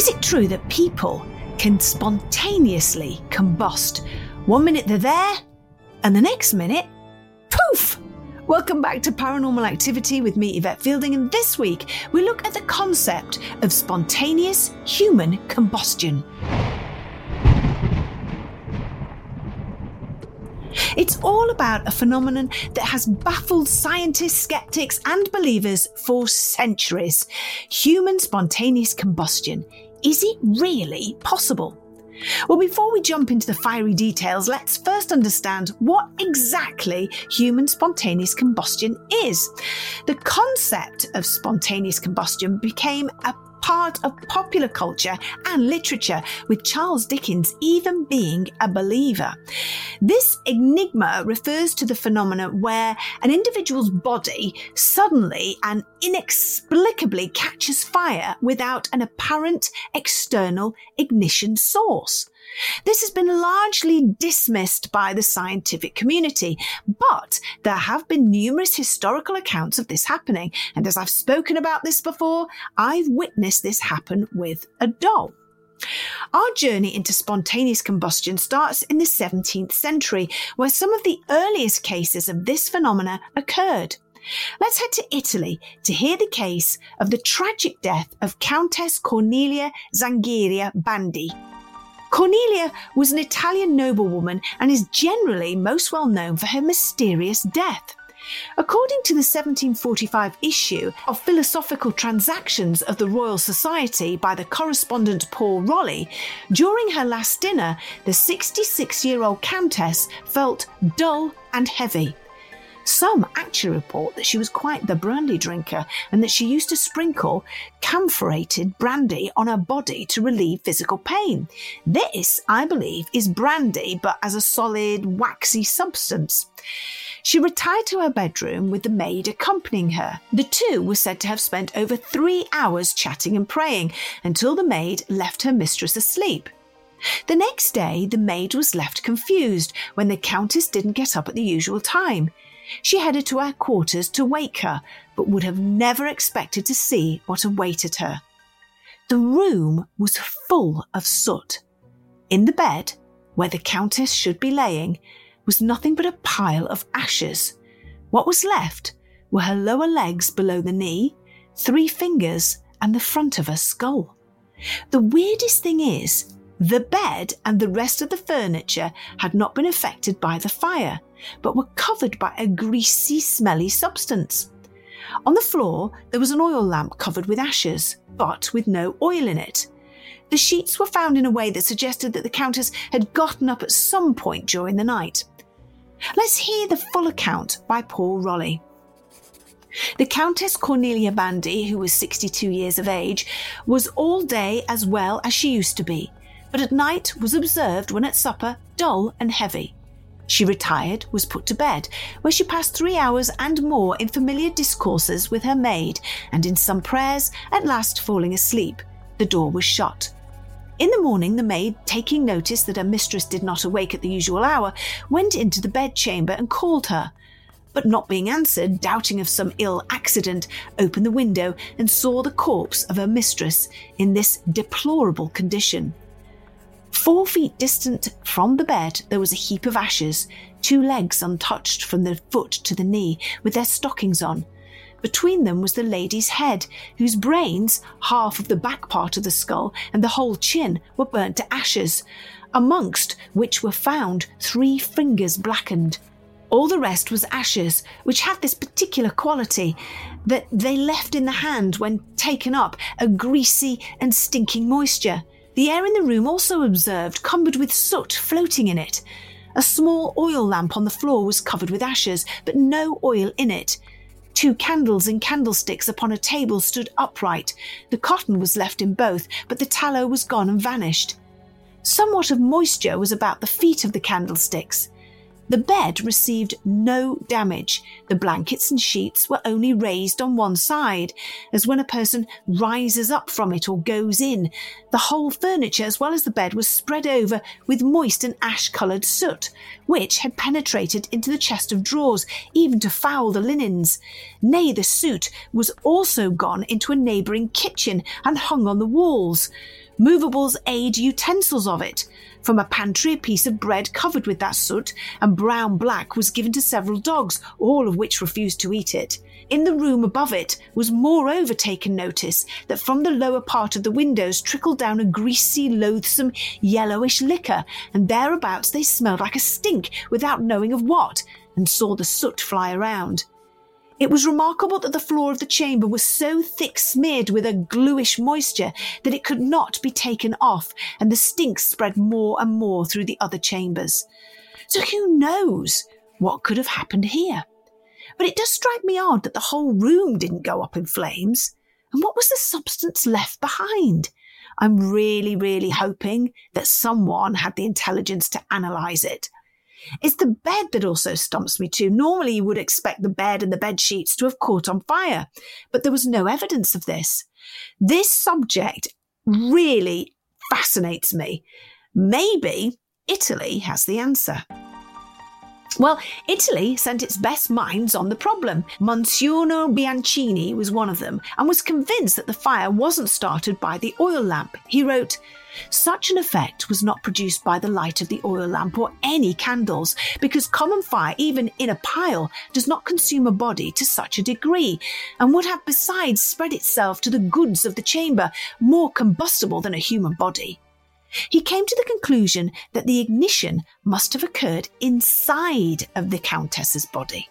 Is it true that people can spontaneously combust? One minute they're there, and the next minute, poof! Welcome back to Paranormal Activity with me, Yvette Fielding, and this week we look at the concept of spontaneous human combustion. It's all about a phenomenon that has baffled scientists, skeptics, and believers for centuries human spontaneous combustion. Is it really possible? Well, before we jump into the fiery details, let's first understand what exactly human spontaneous combustion is. The concept of spontaneous combustion became a part of popular culture and literature, with Charles Dickens even being a believer. This enigma refers to the phenomena where an individual's body suddenly and inexplicably catches fire without an apparent external ignition source. This has been largely dismissed by the scientific community, but there have been numerous historical accounts of this happening. And as I've spoken about this before, I've witnessed this happen with a doll. Our journey into spontaneous combustion starts in the 17th century, where some of the earliest cases of this phenomena occurred. Let's head to Italy to hear the case of the tragic death of Countess Cornelia Zangheri Bandi. Cornelia was an Italian noblewoman and is generally most well known for her mysterious death. According to the 1745 issue of Philosophical Transactions of the Royal Society by the correspondent Paul Rolli, during her last dinner, the 66 year old Countess felt dull and heavy. Some actually report that she was quite the brandy drinker and that she used to sprinkle camphorated brandy on her body to relieve physical pain. This, I believe, is brandy but as a solid, waxy substance. She retired to her bedroom with the maid accompanying her. The two were said to have spent over three hours chatting and praying until the maid left her mistress asleep. The next day, the maid was left confused when the Countess didn't get up at the usual time. She headed to our quarters to wake her, but would have never expected to see what awaited her. The room was full of soot. In the bed, where the Countess should be laying, was nothing but a pile of ashes. What was left were her lower legs below the knee, three fingers, and the front of her skull. The weirdest thing is, the bed and the rest of the furniture had not been affected by the fire but were covered by a greasy, smelly substance. On the floor, there was an oil lamp covered with ashes, but with no oil in it. The sheets were found in a way that suggested that the Countess had gotten up at some point during the night. Let's hear the full account by Paul Rolli. The Countess Cornelia Bandi, who was 62 years of age, was all day as well as she used to be, but at night was observed when at supper dull and heavy. She retired, was put to bed, where she passed three hours and more in familiar discourses with her maid, and in some prayers, at last falling asleep. The door was shut. In the morning, the maid, taking notice that her mistress did not awake at the usual hour, went into the bedchamber and called her. But not being answered, doubting of some ill accident, opened the window and saw the corpse of her mistress in this deplorable condition. Four feet distant from the bed, there was a heap of ashes, two legs untouched from the foot to the knee, with their stockings on. Between them was the lady's head, whose brains, half of the back part of the skull, and the whole chin were burnt to ashes, amongst which were found three fingers blackened. All the rest was ashes, which had this particular quality that they left in the hand when taken up a greasy and stinking moisture. The air in the room also observed cumbered with soot floating in it. A small oil lamp on the floor was covered with ashes, but no oil in it. Two candles in candlesticks upon a table stood upright. The cotton was left in both, but the tallow was gone and vanished. Somewhat of moisture was about the feet of the candlesticks. The bed received no damage. The blankets and sheets were only raised on one side, as when a person rises up from it or goes in. The whole furniture, as well as the bed, was spread over with moist and ash coloured soot, which had penetrated into the chest of drawers, even to foul the linens. Nay, the soot was also gone into a neighbouring kitchen and hung on the walls. Movables aid utensils of it. From a pantry, a piece of bread covered with that soot and brown black was given to several dogs, all of which refused to eat it. In the room above it was moreover taken notice that from the lower part of the windows trickled down a greasy, loathsome, yellowish liquor, and thereabouts they smelled like a stink without knowing of what, and saw the soot fly around. It was remarkable that the floor of the chamber was so thick smeared with a gluish moisture that it could not be taken off, and the stink spread more and more through the other chambers. So who knows what could have happened here? But it does strike me odd that the whole room didn't go up in flames. And what was the substance left behind? I'm really, really hoping that someone had the intelligence to analyse it. It's the bed that also stumps me too. Normally, you would expect the bed and the bed sheets to have caught on fire, but there was no evidence of this. This subject really fascinates me. Maybe Italy has the answer. Well, Italy sent its best minds on the problem. Monsignor Bianchini was one of them and was convinced that the fire wasn't started by the oil lamp. He wrote, such an effect was not produced by the light of the oil lamp or any candles, because common fire, even in a pile, does not consume a body to such a degree, and would have besides spread itself to the goods of the chamber, more combustible than a human body. He came to the conclusion that the ignition must have occurred inside of the Countess's body.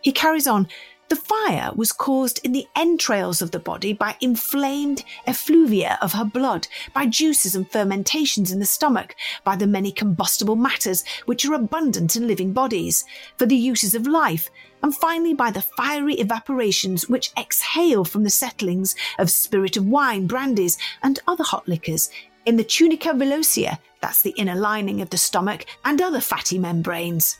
He carries on the fire was caused in the entrails of the body by inflamed effluvia of her blood, by juices and fermentations in the stomach, by the many combustible matters which are abundant in living bodies, for the uses of life, and finally by the fiery evaporations which exhale from the settlings of spirit of wine, brandies, and other hot liquors in the tunica villosa, that's the inner lining of the stomach, and other fatty membranes.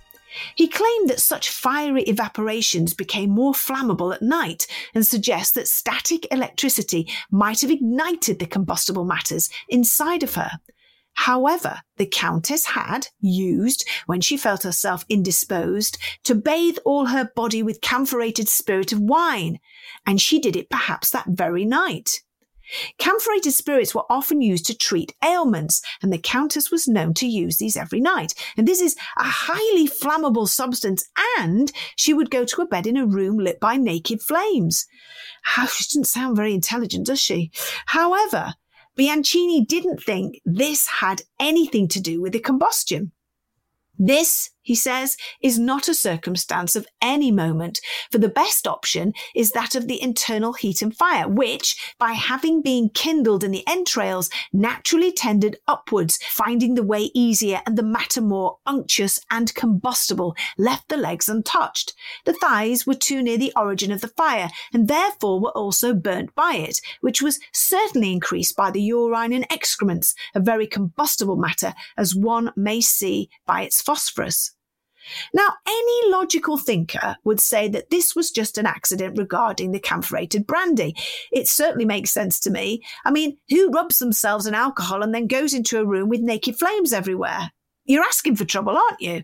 He claimed that such fiery evaporations became more flammable at night and suggests that static electricity might have ignited the combustible matters inside of her. However, the Countess had used, when she felt herself indisposed, to bathe all her body with camphorated spirit of wine, and she did it perhaps that very night. Camphorated spirits were often used to treat ailments, and the Countess was known to use these every night. And this is a highly flammable substance, and she would go to a bed in a room lit by naked flames. How, she doesn't sound very intelligent, does she? However, Bianchini didn't think this had anything to do with the combustion. This, he says, is not a circumstance of any moment, for the best option is that of the internal heat and fire, which, by having been kindled in the entrails, naturally tended upwards, finding the way easier and the matter more unctuous and combustible, left the legs untouched. The thighs were too near the origin of the fire, and therefore were also burnt by it, which was certainly increased by the urine and excrements, a very combustible matter, as one may see by its phosphorus. Now, any logical thinker would say that this was just an accident regarding the camphorated brandy. It certainly makes sense to me. I mean, who rubs themselves in alcohol and then goes into a room with naked flames everywhere? You're asking for trouble, aren't you?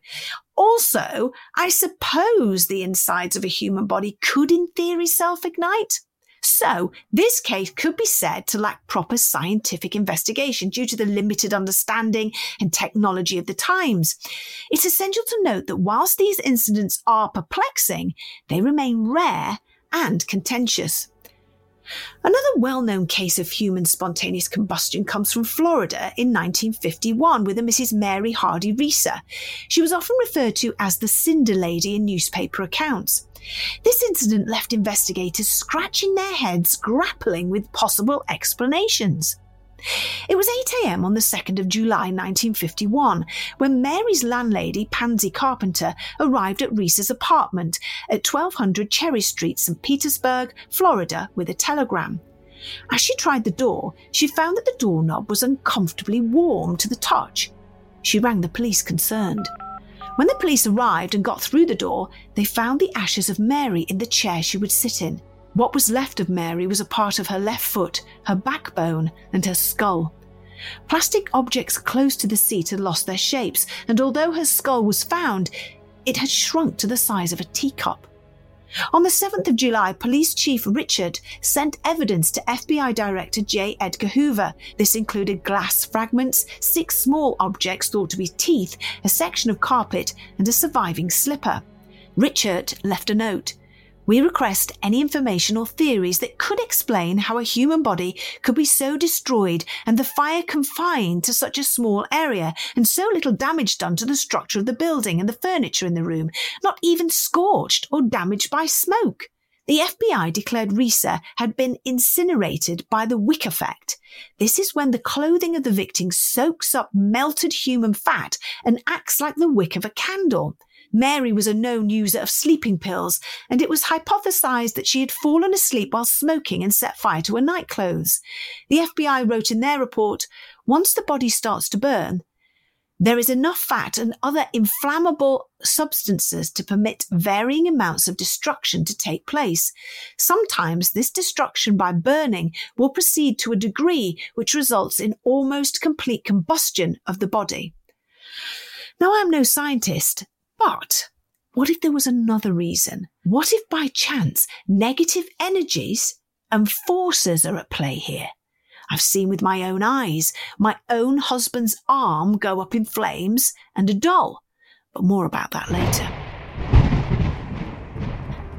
Also, I suppose the insides of a human body could, in theory, self ignite. So, this case could be said to lack proper scientific investigation due to the limited understanding and technology of the times. It's essential to note that whilst these incidents are perplexing, they remain rare and contentious. Another well known case of human spontaneous combustion comes from Florida in 1951 with a Mrs. Mary Hardy Reeser. She was often referred to as the Cinder Lady in newspaper accounts. This incident left investigators scratching their heads, grappling with possible explanations. It was 8 a.m. on the 2nd of July 1951 when Mary's landlady, Pansy Carpenter, arrived at Reeser's apartment at 1200 Cherry Street, St. Petersburg, Florida, with a telegram. As she tried the door, she found that the doorknob was uncomfortably warm to the touch. She rang the police concerned. When the police arrived and got through the door, they found the ashes of Mary in the chair she would sit in. What was left of Mary was a part of her left foot, her backbone, and her skull. Plastic objects close to the seat had lost their shapes, and although her skull was found, it had shrunk to the size of a teacup. On the 7th of July, Police Chief Reichert sent evidence to FBI Director J. Edgar Hoover. This included glass fragments, six small objects thought to be teeth, a section of carpet, and a surviving slipper. Reichert left a note. We request any information or theories that could explain how a human body could be so destroyed and the fire confined to such a small area and so little damage done to the structure of the building and the furniture in the room, not even scorched or damaged by smoke. The FBI declared Reeser had been incinerated by the wick effect. This is when the clothing of the victim soaks up melted human fat and acts like the wick of a candle. Mary was a known user of sleeping pills, and it was hypothesized that she had fallen asleep while smoking and set fire to her nightclothes. The FBI wrote in their report once the body starts to burn, there is enough fat and other inflammable substances to permit varying amounts of destruction to take place. Sometimes this destruction by burning will proceed to a degree which results in almost complete combustion of the body. Now, I'm no scientist, but what if there was another reason? What if by chance negative energies and forces are at play here? I've seen with my own eyes my own husband's arm go up in flames and a doll, but more about that later.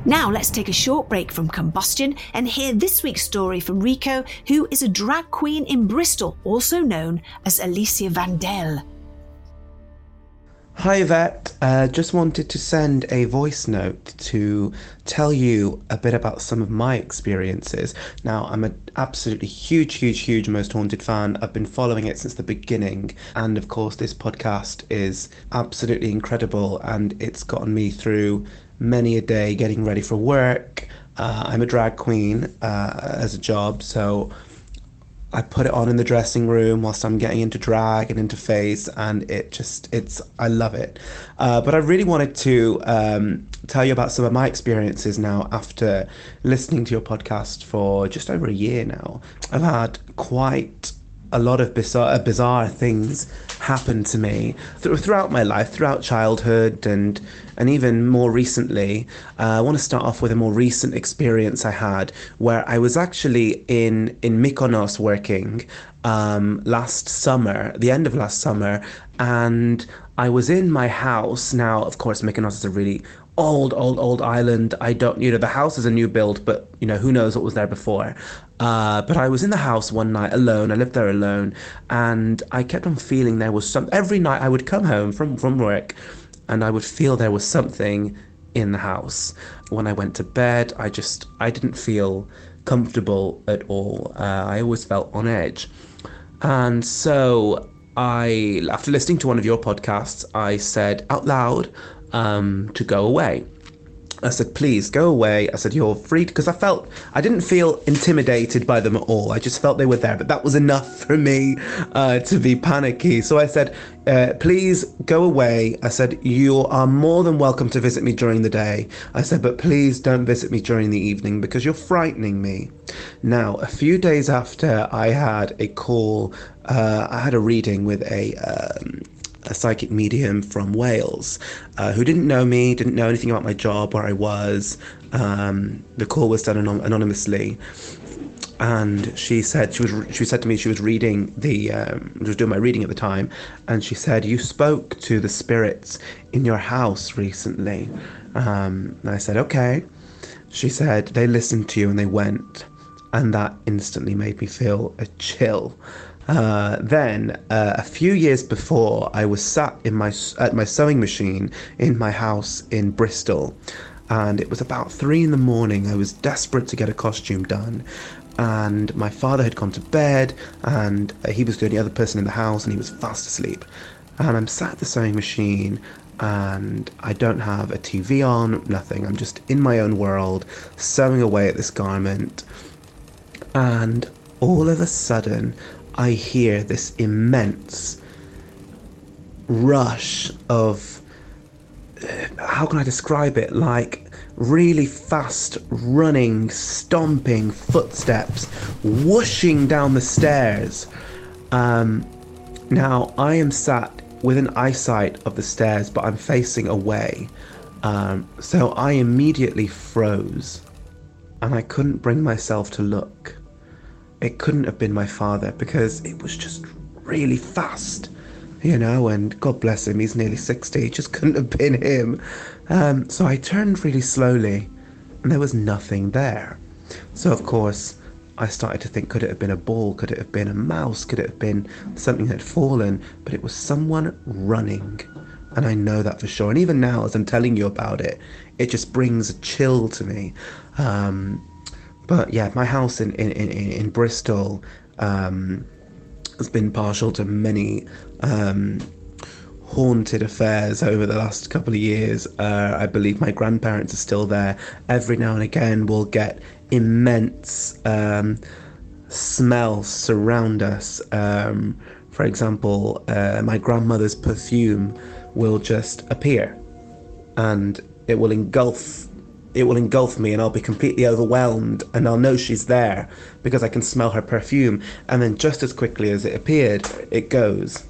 Now let's take a short break from combustion and hear this week's story from Rico, who is a drag queen in Bristol, also known as Alyssa Van Delle. Hi, Yvette. Uh, just wanted to send a voice note to tell you a bit about some of my experiences. Now, I'm an absolutely huge, huge, huge Most Haunted fan. I've been following it since the beginning. And of course, this podcast is absolutely incredible and it's gotten me through many a day getting ready for work. Uh, I'm a drag queen uh, as a job, so I put it on in the dressing room whilst I'm getting into drag and into face, and it just it's I love it. Uh, but I really wanted to um, tell you about some of my experiences now after listening to your podcast for just over a year now. I've had quite a lot of bizarre, bizarre things happened to me throughout my life, throughout childhood, and and even more recently. Uh, I want to start off with a more recent experience I had where I was actually in in Mykonos working um, last summer, the end of last summer, and I was in my house. Now, of course, Mykonos is a really old, old, old island. I don't, you know, the house is a new build, but you know, who knows what was there before. Uh, but I was in the house one night alone. I lived there alone, and I kept on feeling there was some. Every night I would come home from from work, and I would feel there was something in the house. When I went to bed, I just I didn't feel comfortable at all. Uh, I always felt on edge, and so I, after listening to one of your podcasts, I said out loud um, to go away. I said, please go away. I said, you're free because I felt I didn't feel intimidated by them at all. I just felt they were there, but that was enough for me uh, to be panicky. So I said, uh, please go away. I said, you are more than welcome to visit me during the day. I said, but please don't visit me during the evening because you're frightening me. Now, a few days after I had a call, uh, I had a reading with a. Um, a psychic medium from Wales uh, who didn't know me, didn't know anything about my job, where I was. Um, the call was done anon- anonymously, and she said she was she said to me she was reading the um, was doing my reading at the time, and she said you spoke to the spirits in your house recently. Um, and I said okay. She said they listened to you and they went, and that instantly made me feel a chill. Uh, then, uh, a few years before, I was sat in my at my sewing machine in my house in Bristol, and it was about three in the morning. I was desperate to get a costume done, and my father had gone to bed, and uh, he was the only other person in the house, and he was fast asleep. And I'm sat at the sewing machine, and I don't have a TV on, nothing. I'm just in my own world, sewing away at this garment, and all of a sudden, I hear this immense rush of uh, how can I describe it? Like really fast running, stomping footsteps whooshing down the stairs. Um, now I am sat within eyesight of the stairs, but I'm facing away. Um, so I immediately froze and I couldn't bring myself to look. It couldn't have been my father because it was just really fast, you know, and God bless him, he's nearly 60, it just couldn't have been him. Um, so I turned really slowly and there was nothing there. So, of course, I started to think could it have been a ball? Could it have been a mouse? Could it have been something that had fallen? But it was someone running. And I know that for sure. And even now, as I'm telling you about it, it just brings a chill to me. Um, but yeah, my house in, in, in, in Bristol um, has been partial to many um, haunted affairs over the last couple of years. Uh, I believe my grandparents are still there. Every now and again, we'll get immense um, smells surround us. Um, for example, uh, my grandmother's perfume will just appear, and it will engulf. It will engulf me, and I'll be completely overwhelmed, and I'll know she's there because I can smell her perfume. And then, just as quickly as it appeared, it goes.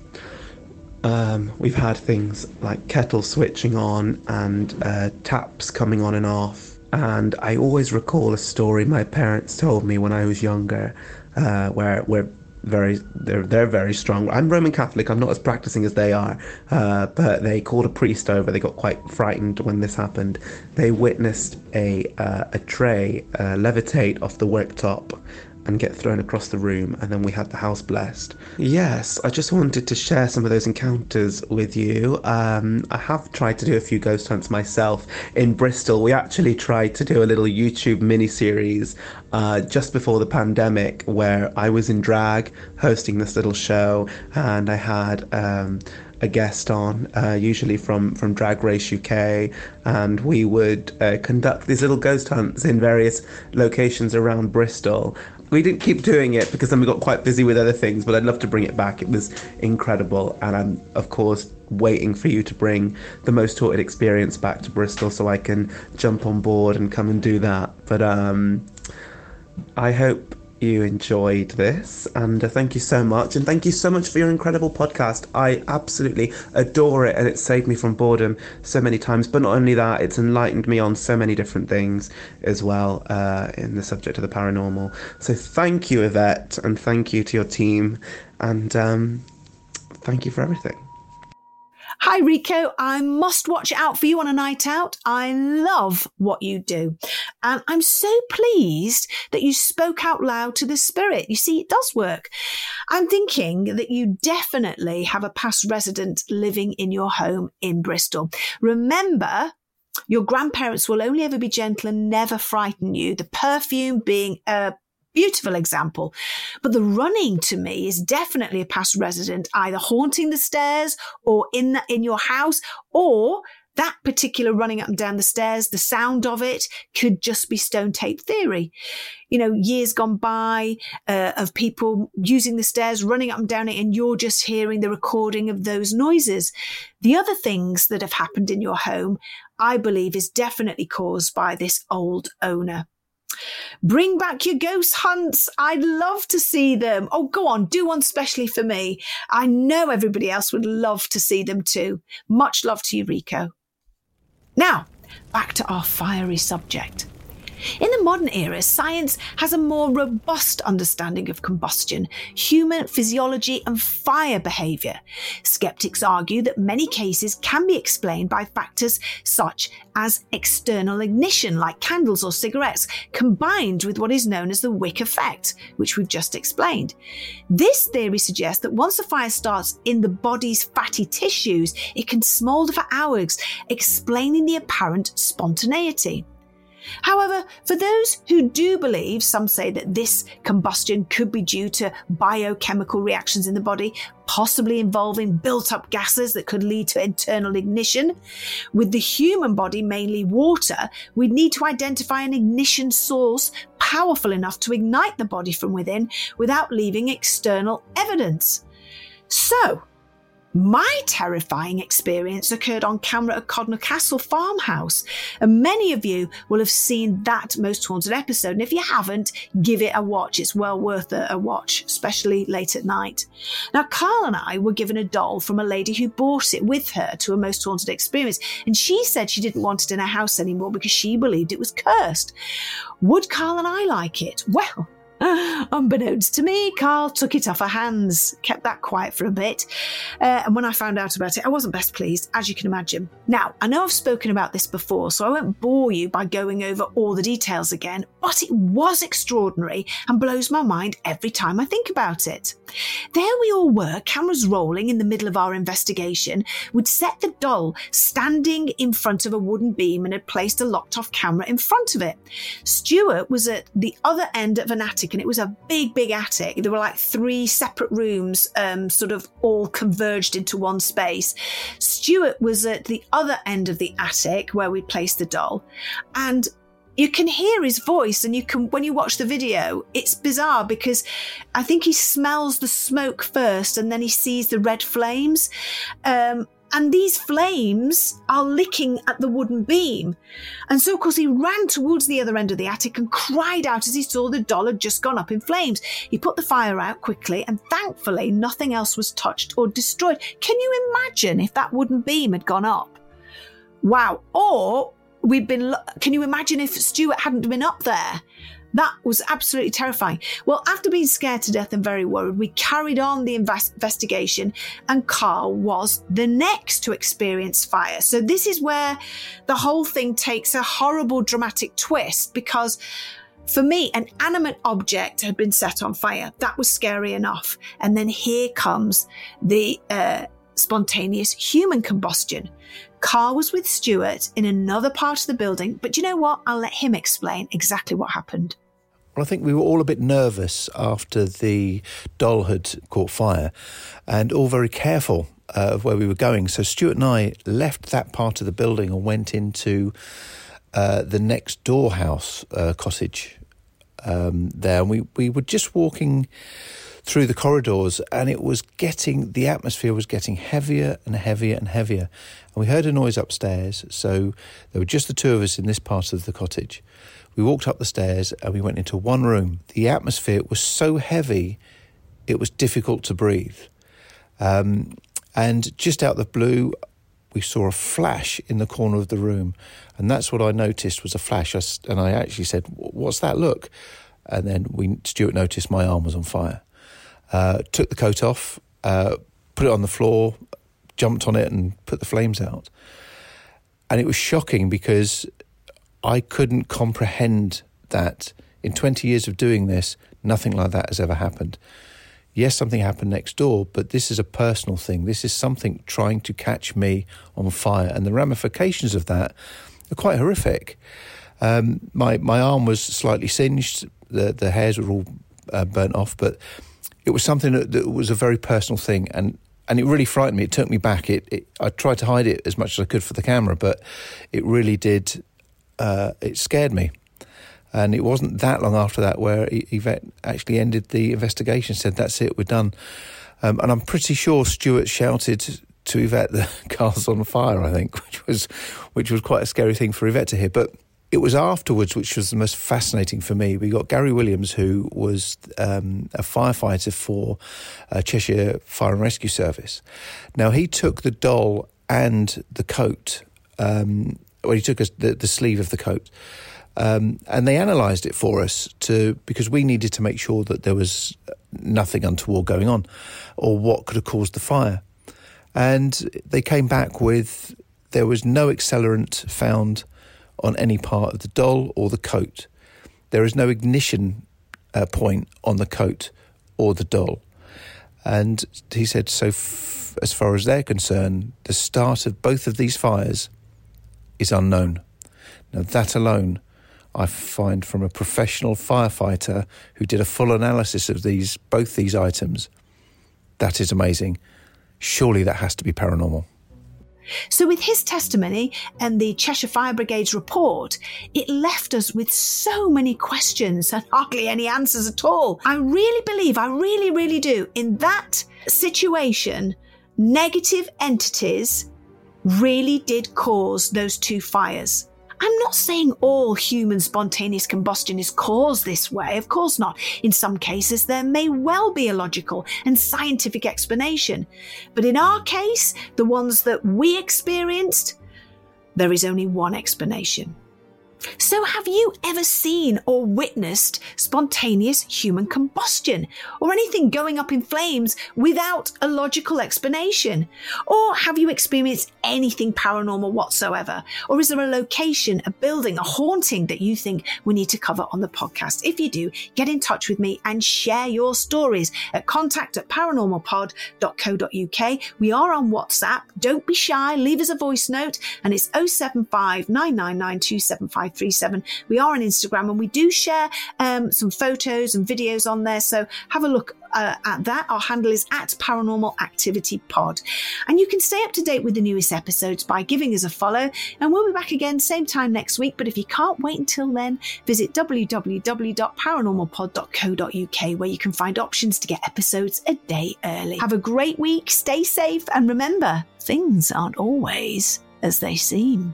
Um, we've had things like kettle switching on and uh, taps coming on and off and I always recall a story my parents told me when I was younger, uh, where where very they're they're very strong. I'm Roman Catholic. I'm not as practicing as they are, uh, but they called a priest over. They got quite frightened when this happened. They witnessed a uh, a tray uh, levitate off the worktop and get thrown across the room, and then we had the house blessed. Yes, I just wanted to share some of those encounters with you. Um, I have tried to do a few ghost hunts myself in Bristol. We actually tried to do a little YouTube mini series uh, just before the pandemic where I was in drag hosting this little show, and I had. Um, a guest on, uh, usually from, from Drag Race UK, and we would uh, conduct these little ghost hunts in various locations around Bristol we didn't keep doing it because then we got quite busy with other things, but I'd love to bring it back. It was incredible. And I'm, of course, waiting for you to bring the most haunted experience back to Bristol so I can jump on board and come and do that. But um, I hope you enjoyed this. And uh, thank you so much. And thank you so much for your incredible podcast. I absolutely adore it. And it saved me from boredom so many times. But not only that, it's enlightened me on so many different things as well uh, in the subject of the paranormal. So thank you, Yvette. And thank you to your team. And um, thank you for everything. Hi, Rico. I must watch out for you on a night out. I love what you do. And I'm so pleased that you spoke out loud to the spirit. You see, it does work. I'm thinking that you definitely have a past resident living in your home in Bristol. Remember, your grandparents will only ever be gentle and never frighten you. The perfume being a beautiful example. But the running to me is definitely a past resident, either haunting the stairs or in the, in your house, or that particular running up and down the stairs, the sound of it could just be stone tape theory. You know, years gone by uh, of people using the stairs, running up and down it, and you're just hearing the recording of those noises. The other things that have happened in your home, I believe, is definitely caused by this old owner. Bring back your ghost hunts. I'd love to see them. Oh, go on, do one specially for me. I know everybody else would love to see them too. Much love to you, Rico. Now, back to our fiery subject. In the modern era, science has a more robust understanding of combustion, human physiology, and fire behaviour. Skeptics argue that many cases can be explained by factors such as external ignition, like candles or cigarettes, combined with what is known as the wick effect, which we've just explained. This theory suggests that once a fire starts in the body's fatty tissues, it can smoulder for hours, explaining the apparent spontaneity. However, for those who do believe, some say that this combustion could be due to biochemical reactions in the body, possibly involving built up gases that could lead to internal ignition. With the human body mainly water, we'd need to identify an ignition source powerful enough to ignite the body from within without leaving external evidence. So, My terrifying experience occurred on camera at Codnor Castle farmhouse, and many of you will have seen that most haunted episode. And if you haven't, give it a watch. It's well worth a, a watch, especially late at night. Now, Karl and I were given a doll from a lady who bought it with her to a most haunted experience, and she said she didn't want it in her house anymore because she believed it was cursed. Would Karl and I like it? Well, Unbeknownst to me, Karl took it off her hands, kept that quiet for a bit. Uh, and when I found out about it, I wasn't best pleased, as you can imagine. Now, I know I've spoken about this before, so I won't bore you by going over all the details again, but it was extraordinary and blows my mind every time I think about it. There we all were, cameras rolling in the middle of our investigation. We'd set the doll standing in front of a wooden beam and had placed a locked off camera in front of it. Stuart was at the other end of an attic and it was a big, big attic. There were like three separate rooms, um, sort of all converged into one space. Stuart was at the other end of the attic where we placed the doll. And you can hear his voice and you can when you watch the video it's bizarre because i think he smells the smoke first and then he sees the red flames um, and these flames are licking at the wooden beam. And so, of course, he ran towards the other end of the attic and cried out as he saw the doll had just gone up in flames. He put the fire out quickly, and thankfully, nothing else was touched or destroyed. Can you imagine if that wooden beam had gone up? Wow. Or we've been, can you imagine if Stuart hadn't been up there? That was absolutely terrifying. Well, after being scared to death and very worried, we carried on the invest- investigation, and Karl was the next to experience fire. So, this is where the whole thing takes a horrible dramatic twist because. For me, an animate object had been set on fire. That was scary enough. And then here comes the uh, spontaneous human combustion. Karl was with Stuart in another part of the building, but you know what? I'll let him explain exactly what happened. Well, I think we were all a bit nervous after the doll had caught fire and all very careful uh, of where we were going. So Stuart and I left that part of the building and went into uh, the next door house uh, cottage um, there. And we, we were just walking through the corridors and it was getting, the atmosphere was getting heavier and heavier and heavier. And we heard a noise upstairs. So there were just the two of us in this part of the cottage. We walked up the stairs and we went into one room. The atmosphere was so heavy, it was difficult to breathe. Um, and just out of the blue, we saw a flash in the corner of the room. And that's what I noticed was a flash. I, and I actually said, What's that look? And then we, Stuart noticed my arm was on fire. Uh, took the coat off, uh, put it on the floor, jumped on it, and put the flames out. And it was shocking because I couldn't comprehend that in 20 years of doing this, nothing like that has ever happened. Yes, something happened next door, but this is a personal thing. This is something trying to catch me on fire, and the ramifications of that are quite horrific. Um, my my arm was slightly singed, the the hairs were all uh, burnt off, but it was something that, that, was a very personal thing, and and it really frightened me. It took me back. It, it I tried to hide it as much as I could for the camera, but it really did uh, it scared me. And it wasn't that long after that where Yvette actually ended the investigation, said, That's it, we're done. Um, and I'm pretty sure Stuart shouted to Yvette, The car's on fire, I think, which was, which was quite a scary thing for Yvette to hear. But it was afterwards which was the most fascinating for me. We got Gary Williams, who was um, a firefighter for uh, Cheshire Fire and Rescue Service. Now, he took the doll and the coat um, well, he took the, the sleeve of the coat. Um, and they analysed it for us to because we needed to make sure that there was nothing untoward going on, or what could have caused the fire. And they came back with there was no accelerant found on any part of the doll or the coat. There is no ignition uh, point on the coat or the doll. And he said, so f- as far as they're concerned, the start of both of these fires is unknown. Now, that alone, I find from a professional firefighter who did a full analysis of these both these items, that is amazing. Surely that has to be paranormal. So, with his testimony and the Cheshire Fire Brigade's report, it left us with so many questions and hardly any answers at all. I really believe, I really, really do, in that situation, negative entities really did cause those two fires. I'm not saying all human spontaneous combustion is caused this way, of course not. In some cases, there may well be a logical and scientific explanation. But in our case, the ones that we experienced, there is only one explanation. So, have you ever seen or witnessed spontaneous human combustion or anything going up in flames without a logical explanation? Or have you experienced anything paranormal whatsoever? Or is there a location, a building, a haunting that you think we need to cover on the podcast? If you do, get in touch with me and share your stories at contact at paranormalpod.co.uk. We are on WhatsApp. Don't be shy. Leave us a voice note and it's 075 537. We are on Instagram and we do share um, some photos and videos on there. So have a look uh, at that. Our handle is at Paranormal Activity Pod. And you can stay up to date with the newest episodes by giving us a follow. And we'll be back again same time next week. But if you can't wait until then, visit www.paranormalpod.co.uk where you can find options to get episodes a day early. Have a great week, stay safe, and remember, things aren't always as they seem.